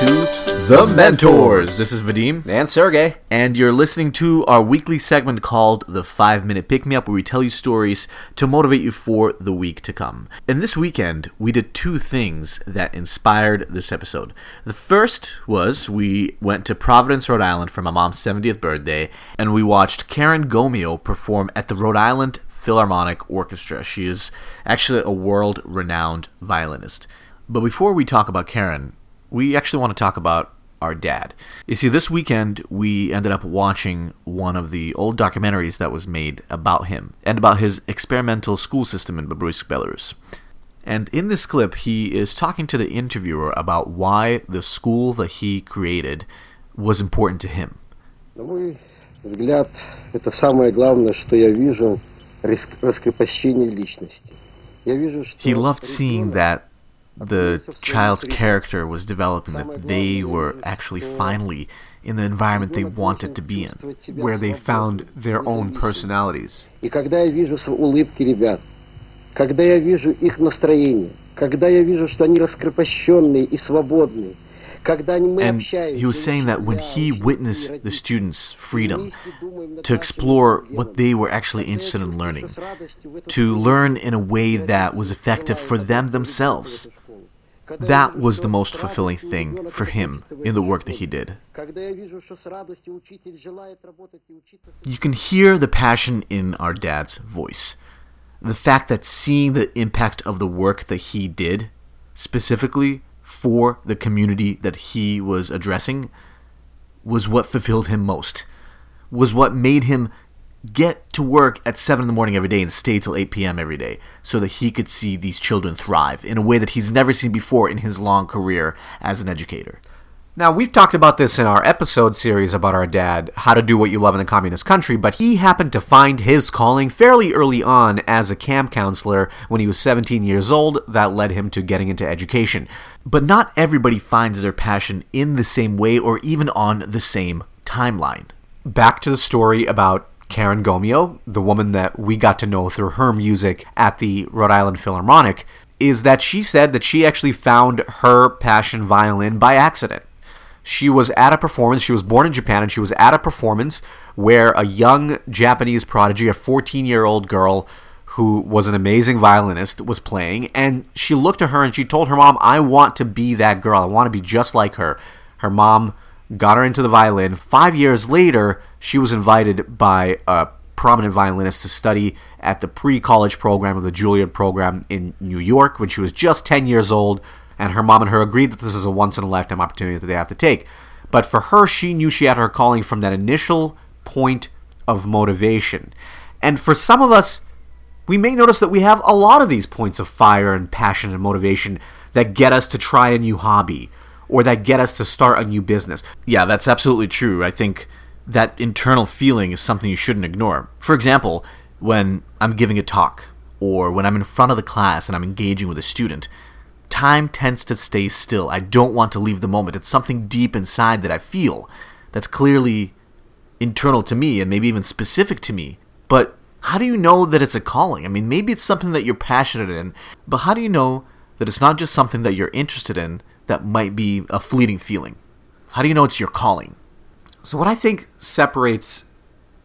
to The Mentors. This is Vadim. And Sergey. And you're listening to our weekly segment called The 5 Minute Pick Me Up, where we tell you stories to motivate you for the week to come. And this weekend, we did two things that inspired this episode. The first was we went to Providence, Rhode Island for my mom's 70th birthday, and we watched Karen Gomyo perform at the Rhode Island Philharmonic Orchestra. She is actually a world renowned violinist. But before we talk about Karen, we actually want to talk about our dad. You see, this weekend we ended up watching one of the old documentaries that was made about him and about his experimental school system in Babruysk, Belarus. And in this clip, he is talking to the interviewer about why the school that he created was important to him. На мой взгляд, это самое главное, что я вижу, рас- раскрепощение личности. Я вижу, что He loved seeing ребенок that the child's character was developing, that they were actually finally in the environment they wanted to be in. Where they found their own personalities. И когда я вижу с- улыбки ребят, когда я вижу их настроение, когда я вижу, что они раскрепощенные и свободные, когда они- мы And общаемся, he was saying that when he учителя, witnessed учитель, the students' freedom вместе думаем над to нашим explore делом, what they were actually когда я interested in чувствую, learning, что с радостью в эту to школу learn in a way приходят, that was effective for them открывают themselves, that was the most fulfilling thing for him in the work that he did. You can hear the passion in our dad's voice. The fact that seeing the impact of the work that he did, specifically for the community that he was addressing, was what fulfilled him most, was what made him get to work at 7 in the morning every day and stay till 8 p.m. every day so that he could see these children thrive in a way that he's never seen before in his long career as an educator. Now, we've talked about this in our episode series about our dad, How to Do What You Love in a Communist Country, but he happened to find his calling fairly early on as a camp counselor when he was 17 years old. That led him to getting into education. But not everybody finds their passion in the same way or even on the same timeline. Back to the story about Karen Gomyo, the woman that we got to know through her music at the Rhode Island Philharmonic, is that she said that she actually found her passion violin by accident. She was at a performance, she was born in Japan, and she was at a performance where a young Japanese prodigy, a 14 year old girl who was an amazing violinist, was playing. And she looked at her and she told her mom, I want to be that girl. I want to be just like her. Her mom got her into the violin. Five years later, she was invited by a prominent violinist to study at the pre college program of the Juilliard program in New York when she was just 10 years old. And her mom and her agreed that this is a once in a lifetime opportunity that they have to take. But for her, she knew she had her calling from that initial point of motivation. And for some of us, we may notice that we have a lot of these points of fire and passion and motivation that get us to try a new hobby or that get us to start a new business. Yeah, that's absolutely true. I think that internal feeling is something you shouldn't ignore. For example, when I'm giving a talk or when I'm in front of the class and I'm engaging with a student, time tends to stay still. I don't want to leave the moment. It's something deep inside that I feel that's clearly internal to me and maybe even specific to me. But how do you know that it's a calling? I mean, maybe it's something that you're passionate in, but how do you know that it's not just something that you're interested in that might be a fleeting feeling? How do you know it's your calling? So, what I think separates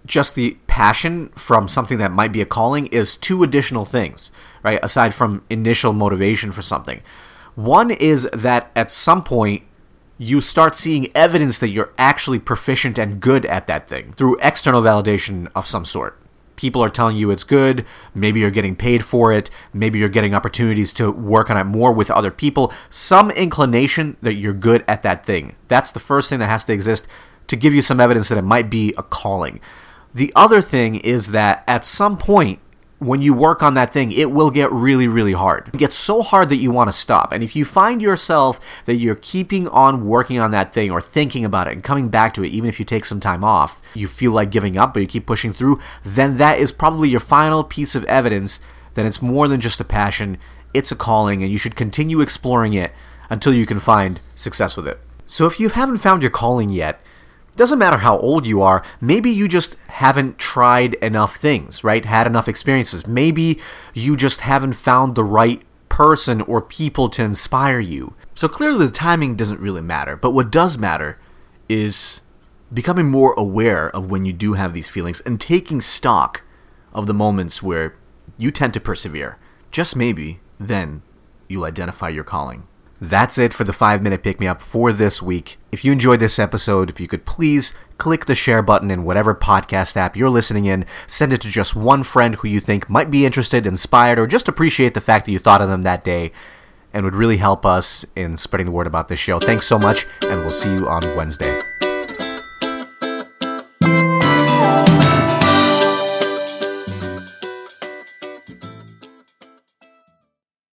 just the passion from something that might be a calling is two additional things, right? Aside from initial motivation for something. One is that at some point, you start seeing evidence that you're actually proficient and good at that thing through external validation of some sort. People are telling you it's good, maybe you're getting paid for it, maybe you're getting opportunities to work on it more with other people, some inclination that you're good at that thing. That's the first thing that has to exist to give you some evidence that it might be a calling. The other thing is that at some point, when you work on that thing, it will get really, really hard. It gets so hard that you want to stop. And if you find yourself that you're keeping on working on that thing or thinking about it and coming back to it, even if you take some time off, you feel like giving up, but you keep pushing through, then that is probably your final piece of evidence that it's more than just a passion, it's a calling, and you should continue exploring it until you can find success with it. So if you haven't found your calling yet, doesn't matter how old you are, maybe you just haven't tried enough things, right? Had enough experiences. Maybe you just haven't found the right person or people to inspire you. So clearly, the timing doesn't really matter. But what does matter is becoming more aware of when you do have these feelings and taking stock of the moments where you tend to persevere. Just maybe then you'll identify your calling. That's it for the 5 minute pick me up for this week. If you enjoyed this episode, if you could please click the share button in whatever podcast app you're listening in, send it to just one friend who you think might be interested, inspired, or just appreciate the fact that you thought of them that day and would really help us in spreading the word about this show. Thanks so much, and we'll see you on Wednesday.